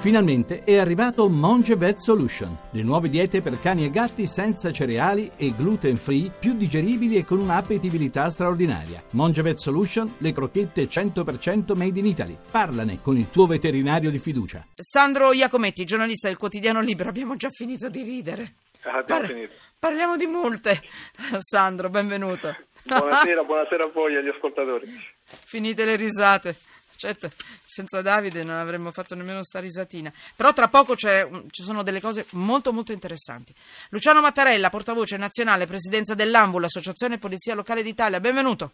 Finalmente è arrivato Monge Vet Solution, le nuove diete per cani e gatti senza cereali e gluten free, più digeribili e con un'appetibilità straordinaria. Monge Vet Solution, le crocchette 100% made in Italy. Parlane con il tuo veterinario di fiducia. Sandro Iacometti, giornalista del quotidiano Libero, abbiamo già finito di ridere. Ah, abbiamo finito. Parliamo di multe. Sandro, benvenuto. Buonasera, buonasera a voi e agli ascoltatori. Finite le risate. Certo, senza Davide non avremmo fatto nemmeno sta risatina. Però tra poco c'è, ci sono delle cose molto molto interessanti. Luciano Mattarella, portavoce nazionale, presidenza dell'ANVU, l'Associazione Polizia Locale d'Italia. Benvenuto.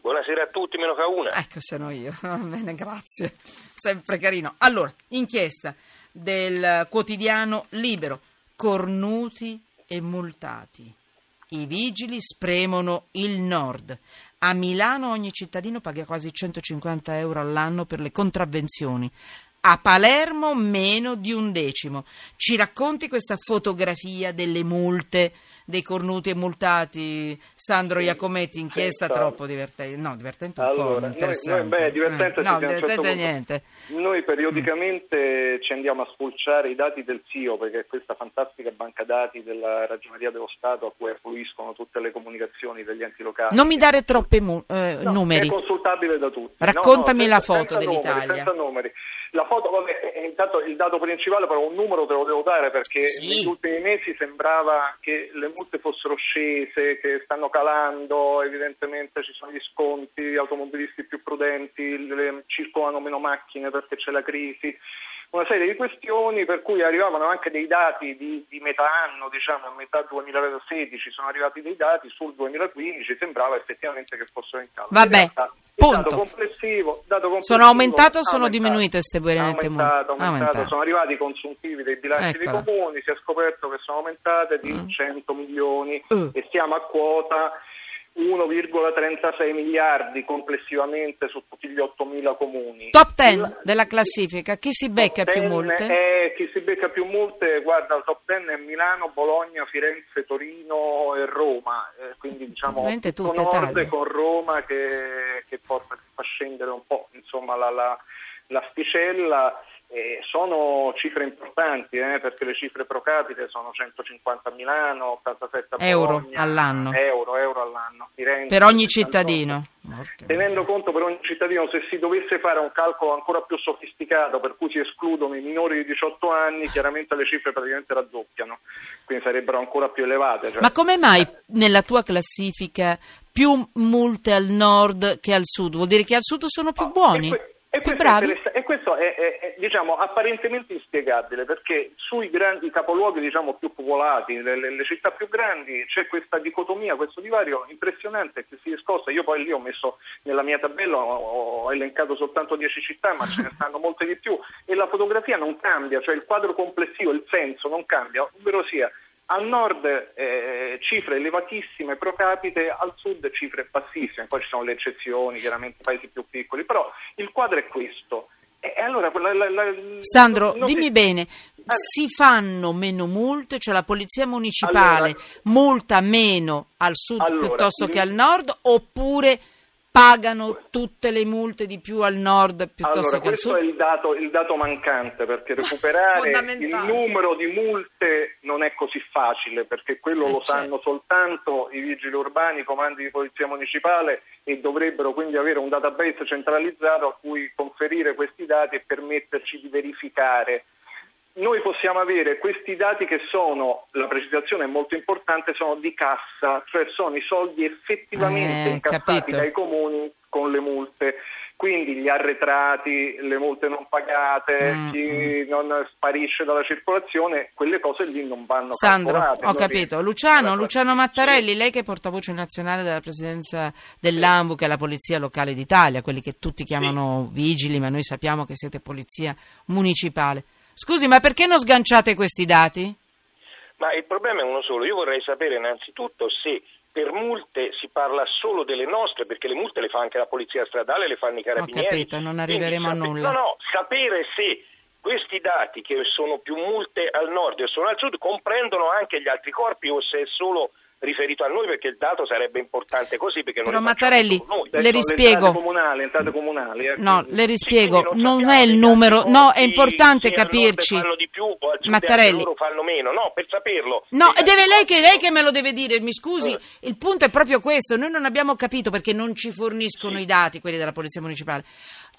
Buonasera a tutti, meno che a una. Ecco, sono io. Va bene, grazie. Sempre carino. Allora, inchiesta del quotidiano Libero. Cornuti e multati. I vigili spremono il nord. A Milano ogni cittadino paga quasi 150 euro all'anno per le contravvenzioni. A Palermo meno di un decimo. Ci racconti questa fotografia delle multe dei cornuti e multati? Sandro Iacometti, inchiesta Sì, troppo divertente. No, divertente un po', noi- interessante. noi- beh, divertente Eh, sì, No, a un divertente certo punto. niente. Noi periodicamente ci andiamo a spulciare i dati del CIO, perché è questa fantastica banca dati della Ragioneria dello Stato a cui affluiscono tutte le comunicazioni degli enti locali. Non mi dare troppi mu- eh, No, numeri. È consultabile da tutti. Raccontami senza- la foto senza numeri, dell'Italia. senza numeri. La foto, vabbè, intanto il dato principale, però un numero te lo devo dare perché Sì. negli ultimi mesi sembrava che le multe fossero scese, che stanno calando, evidentemente ci sono gli sconti, gli automobilisti più prudenti, le- circolano meno macchine perché c'è la crisi una serie di questioni per cui arrivavano anche dei dati di, di metà anno, diciamo a metà 2016 sono arrivati dei dati sul 2015, sembrava effettivamente che fossero in. In Vabbè, realtà, il punto. dato complessivo, dato complessivo Sono aumentate o sono aumentato. diminuite queste buonette Aumentato, aumentato. Sono arrivati i consuntivi dei bilanci Eccola. dei comuni, si è scoperto che sono aumentate di Mm. 100 milioni Uh. e siamo a quota 1,36 miliardi complessivamente su tutti gli 8.000 comuni. Top 10 Il- della classifica, chi si becca più 10 multe? È, chi si becca più multe, guarda, il top 10 è Milano, Bologna, Firenze, Torino e Roma, Eh, quindi diciamo tutta nord con Roma che, che porta, che fa scendere un po' insomma, la, la, l'asticella. Eh, sono cifre importanti eh, perché le cifre pro capite sono 150 a Milano, 87 a Euro Bologna, all'anno. euro, euro all'anno. Firenze, Per ogni 78. cittadino. Tenendo conto per ogni cittadino, se si dovesse fare un calcolo ancora più sofisticato per cui si escludono i minori di 18 anni, chiaramente le cifre praticamente raddoppiano, quindi sarebbero ancora più elevate. cioè- Ma come mai nella tua classifica più multe al nord che al sud? Vuol dire che al sud sono più buoni? E, questo, e questo è, è- è, diciamo, apparentemente inspiegabile perché sui grandi capoluoghi diciamo, più popolati, le, le- città più grandi, c'è questa dicotomia, questo divario impressionante che si è scossa. Io poi lì ho messo nella mia tabella, ho, ho elencato soltanto 10 città, ma ce ne stanno molte di più e la fotografia non cambia, cioè il quadro complessivo, il senso non cambia, ovvero sia al nord eh, cifre elevatissime pro capite, al sud cifre bassissime, poi ci sono le eccezioni, chiaramente paesi più piccoli, però il quadro è questo. E allora quella- la- la- Sandro, non dimmi bene, Eh, si fanno meno multe, cioè la polizia municipale Allora- multa meno al sud Allora, piuttosto che al nord oppure pagano tutte le multe di più al nord piuttosto Allora, che al questo sud? è il dato, il dato mancante perché recuperare il numero di multe non è così facile perché quello Eh, lo certo. sanno soltanto i vigili urbani, i comandi di polizia municipale e dovrebbero quindi avere un database centralizzato a cui conferire questi dati e permetterci di verificare. Noi possiamo avere questi dati che sono, la precisazione è molto importante, sono di cassa, cioè sono i soldi effettivamente Eh, incassati capito. dai comuni con le multe. Quindi gli arretrati, le multe non pagate, Mm, chi non sparisce dalla circolazione, quelle cose lì non vanno Sandro, ho capito. Luciano, Luciano. Mattarelli, lei che è portavoce nazionale della presidenza dell'ANVU, che è la Polizia Locale d'Italia, quelli che tutti chiamano vigili, ma noi sappiamo che siete polizia municipale. Scusi, ma perché non sganciate questi dati? Ma il problema è uno solo. Io vorrei sapere innanzitutto se per multe si parla solo delle nostre, perché le multe le fa anche la polizia stradale, le fanno i carabinieri. capito, non arriveremo a Quindi nulla. No, no, sapere se questi dati che sono più multe al nord e sono al sud comprendono anche gli altri corpi o se è solo riferito a noi perché il dato sarebbe importante così perché Però non Mattarelli, Adesso le le rispiego. comunali, entrate comunali, eh, No, le rispiego, Quindi non sappiamo è il numero, no, è importante capirci. fanno di più o Mattarelli. fanno meno, no, per saperlo. No, e deve lei che, lei che me lo deve dire, mi scusi, Eh. il punto è proprio questo, noi non abbiamo capito perché non ci forniscono i dati, quelli della Polizia Municipale,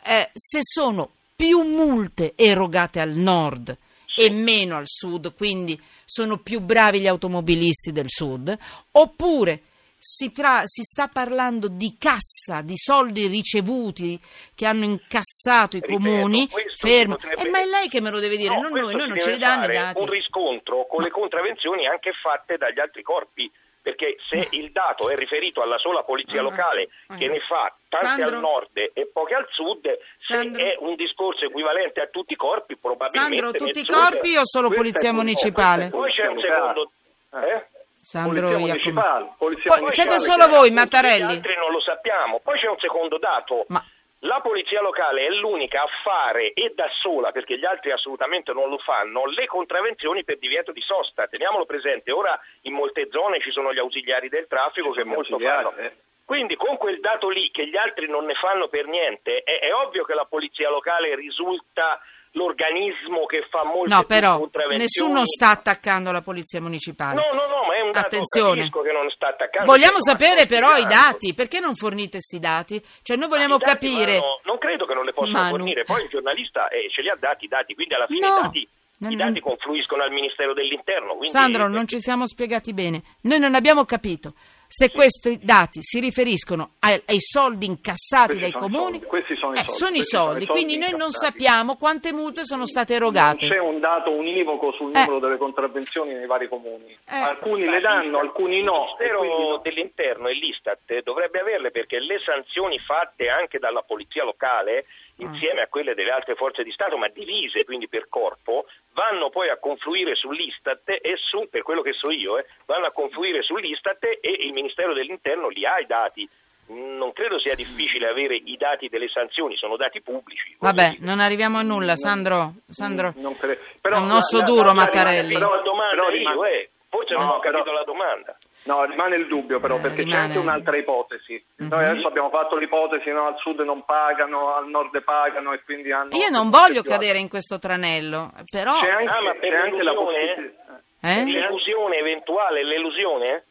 Eh, se sono più multe erogate al nord e meno al sud, quindi sono più bravi gli automobilisti del sud, oppure si, pra- si sta parlando di cassa, di soldi ricevuti che hanno incassato i Ripeto, comuni, fermo, eh, ma è lei che me lo deve dire, No, non noi, noi non ce li danno i dati. Un riscontro con le contravvenzioni anche fatte dagli altri corpi. Perché se il dato è riferito alla sola polizia Ah, locale ah. che ne fa tante Sandro? al nord e poche al sud, Sandro? se è un discorso equivalente a tutti i corpi, probabilmente Sandro, tutti i corpi o solo polizia municipale? Poi c'è un secondo... Eh? Sandro polizia municipale, polizia Poi municipale siete solo voi, Gli Mattarelli? altri non lo sappiamo. Poi c'è un secondo dato. Ma La polizia locale è l'unica a fare e da sola, perché gli altri assolutamente non lo fanno, le contravvenzioni per divieto di sosta. Teniamolo presente, ora in molte zone ci sono gli ausiliari del traffico che sono molto fanno. eh. Quindi con quel dato lì che gli altri non ne fanno per niente, è, è ovvio che la polizia locale risulta l'organismo che fa molte no, più però nessuno sta attaccando la polizia municipale. No, no, no, un dato Attenzione. che non sta attaccando. Vogliamo sapere però i dati, perché non fornite questi dati? Cioè noi vogliamo dati capire... vanno- non credo che non le possano Manu. fornire, poi il giornalista eh, ce li ha dati i dati, quindi alla fine No, i dati, non- i dati confluiscono al Ministero dell'Interno. Quindi, Sandro, non ci siamo spiegati bene. Noi non abbiamo capito se questi dati si riferiscono ai, ai soldi incassati Questi dai sono i comuni. soldi, questi sono i Eh, soldi, sono i questi sono i soldi, soldi quindi noi non sappiamo quante multe sono state Non erogate. c'è un dato univoco sul Eh. numero delle contravvenzioni nei vari comuni. Eh. Alcuni le danno, alcuni no. Il Ministero quindi no. dell'Interno e l'Istat dovrebbe averle perché le sanzioni fatte anche dalla Polizia Locale. Insieme a quelle delle altre forze di Stato, ma divise quindi per corpo, vanno poi a confluire sull'Istat e su, per quello che so io, eh, vanno a confluire sull'Istat e il Ministero dell'Interno li ha i dati. Non credo sia difficile avere i dati delle sanzioni, sono dati pubblici. Vabbè, non arriviamo a nulla, Sandro. Sandro. Non cre- È un la- osso la- duro, la- Mattarelli. Però la Però, domanda però io, rimane, eh, forse No, non ho capito però- la domanda. no, rimane il dubbio però, Eh, perché rimane- c'è anche un'altra ipotesi. Noi Mhm. adesso abbiamo fatto l'ipotesi, no, al sud non pagano, al nord pagano e quindi hanno... Io non voglio cadere in questo tranello, però... C'è anche, Ah, ma per c'è anche la l'illusione? possibilità... Eh? L'illusione eventuale, l'illusione?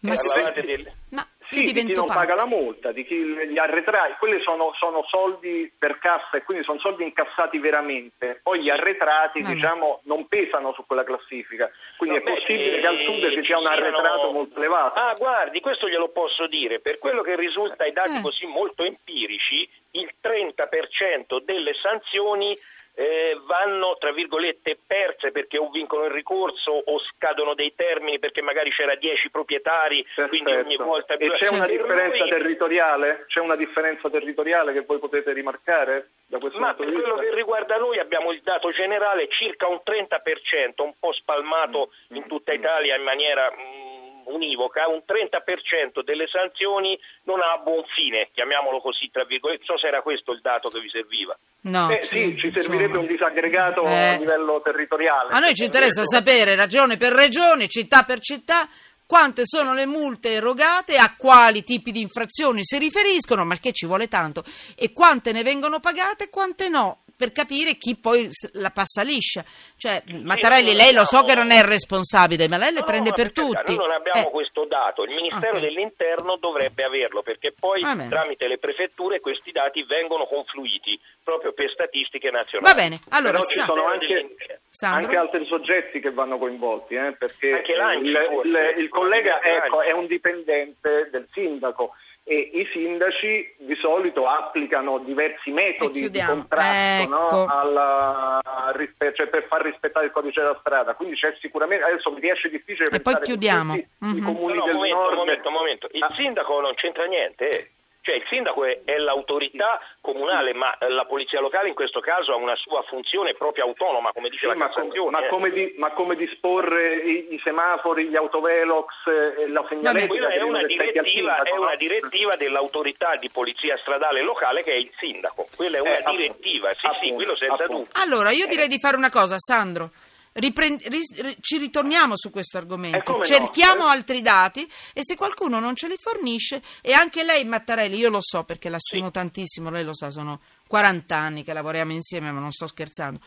Ma, Parlavate sì, del- ma Sì, di chi non paga pazza. la multa, di chi gli arretrati, quelli sono, sono soldi per cassa e quindi sono soldi incassati veramente. Poi gli arretrati, Vabbè. diciamo, non pesano su quella classifica. Quindi Vabbè, è possibile che al sud eh, ci sia un arretrato molto elevato. Ah, guardi, questo glielo posso dire. Per quello che risulta ai dati Eh. così molto empirici, il 30% delle sanzioni eh, vanno, tra virgolette, perse perché o vincono il ricorso o scadono dei termini perché magari c'era 10 proprietari, quindi ogni Perfetto. volta... E c'è una differenza noi- territoriale? C'è una differenza territoriale che voi potete rimarcare da questo Ma per quello che riguarda noi abbiamo il dato generale circa un 30%, un po' spalmato in tutta Italia in maniera mm, univoca, un 30% delle sanzioni non ha buon fine, chiamiamolo così, tra virgolette, non so se era questo il dato che vi serviva. No, Eh, sì, ci servirebbe insomma. un disaggregato Eh. a livello territoriale. A noi ci interessa sapere, ragione per regione, città per città, quante sono le multe erogate, a quali tipi di infrazioni si riferiscono, ma che ci vuole tanto, e quante ne vengono pagate e quante no, per capire chi poi la passa liscia. Cioè, Mattarelli, non lei lo so abbiamo- che non è il responsabile, ma lei le No, prende no, per tutti. Noi non abbiamo Eh, questo dato, il Ministero Ok. dell'Interno dovrebbe averlo perché poi bene. tramite le prefetture questi dati vengono confluiti proprio per statistiche nazionali. Va bene, allora, Però ci sa- sono anche, anche altri soggetti che vanno coinvolti, eh, perché il, il- il collega ecco, è un dipendente del sindaco e i sindaci di solito applicano diversi metodi di contrasto no, Ecco. alla- al rispe- cioè per far rispettare il codice della strada. Quindi c'è sicuramente adesso mi riesce difficile E poi chiudiamo. tutti i Mhm. comuni No, no, del momento, nord momento, momento. Il Ah, sindaco non c'entra niente. eh. Cioè il sindaco è, l'autorità comunale, ma la polizia locale in questo caso ha una sua funzione proprio autonoma, come dice sì, la ma Cassazione. Ma, come, di, ma come disporre i, i, semafori, gli autovelox, eh, la segnaletica? Quella è una, direttiva, è una direttiva dell'autorità di polizia stradale locale che è il sindaco. Quella è una eh, direttiva, sì, appunto, sì, quello senza dubbio. Allora, io direi di fare una cosa, Sandro. Riprend- ri- ci ritorniamo su questo argomento, eh, cerchiamo no, eh? altri dati e se qualcuno non ce li fornisce, e anche lei Mattarelli, io lo so perché la stimo sì. tantissimo, lei lo sa, sono 40 anni che lavoriamo insieme, ma non sto scherzando,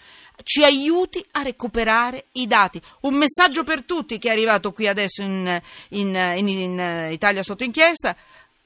ci aiuti a recuperare i dati. Un messaggio per tutti che è arrivato qui adesso in, in, in, in Italia sotto inchiesta,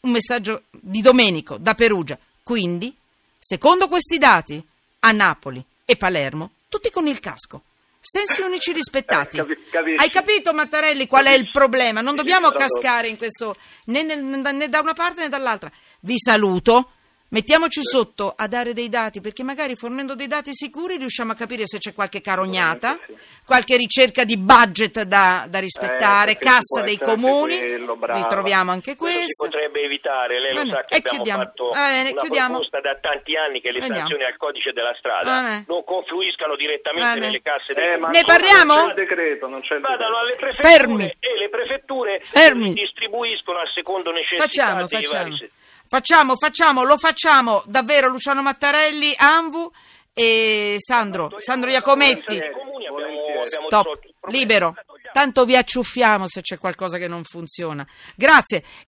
un messaggio di Domenico da Perugia. Quindi, secondo questi dati, a Napoli e Palermo, tutti con il casco sensi unici rispettati. Eh, Hai capito Mattarelli qual capisci. è il problema? Non dobbiamo cascare in questo né, né, né da una parte né dall'altra. Vi saluto. Mettiamoci sotto a dare dei dati, perché magari fornendo dei dati sicuri riusciamo a capire se c'è qualche carognata, qualche ricerca di budget da, da rispettare, eh, cassa dei comuni. Quello, Ritroviamo anche questo. si potrebbe evitare, lei lo Bene. sa che e abbiamo chiudiamo. fatto bene, una chiudiamo. proposta da tanti anni che le Andiamo. sanzioni al codice della strada non confluiscano direttamente nelle casse dei Eh, ma comuni. Ne parliamo? Non c'è il decreto, non c'è il Vadano decreto. alle prefetture Fermi. e le prefetture Fermi. distribuiscono a secondo necessità Facciamo, dei facciamo. vari se- Facciamo, facciamo, lo facciamo davvero Luciano Mattarelli, Anvu e Sandro, Sandro Iacometti. Stop, libero. Tanto vi acciuffiamo se c'è qualcosa che non funziona. Grazie.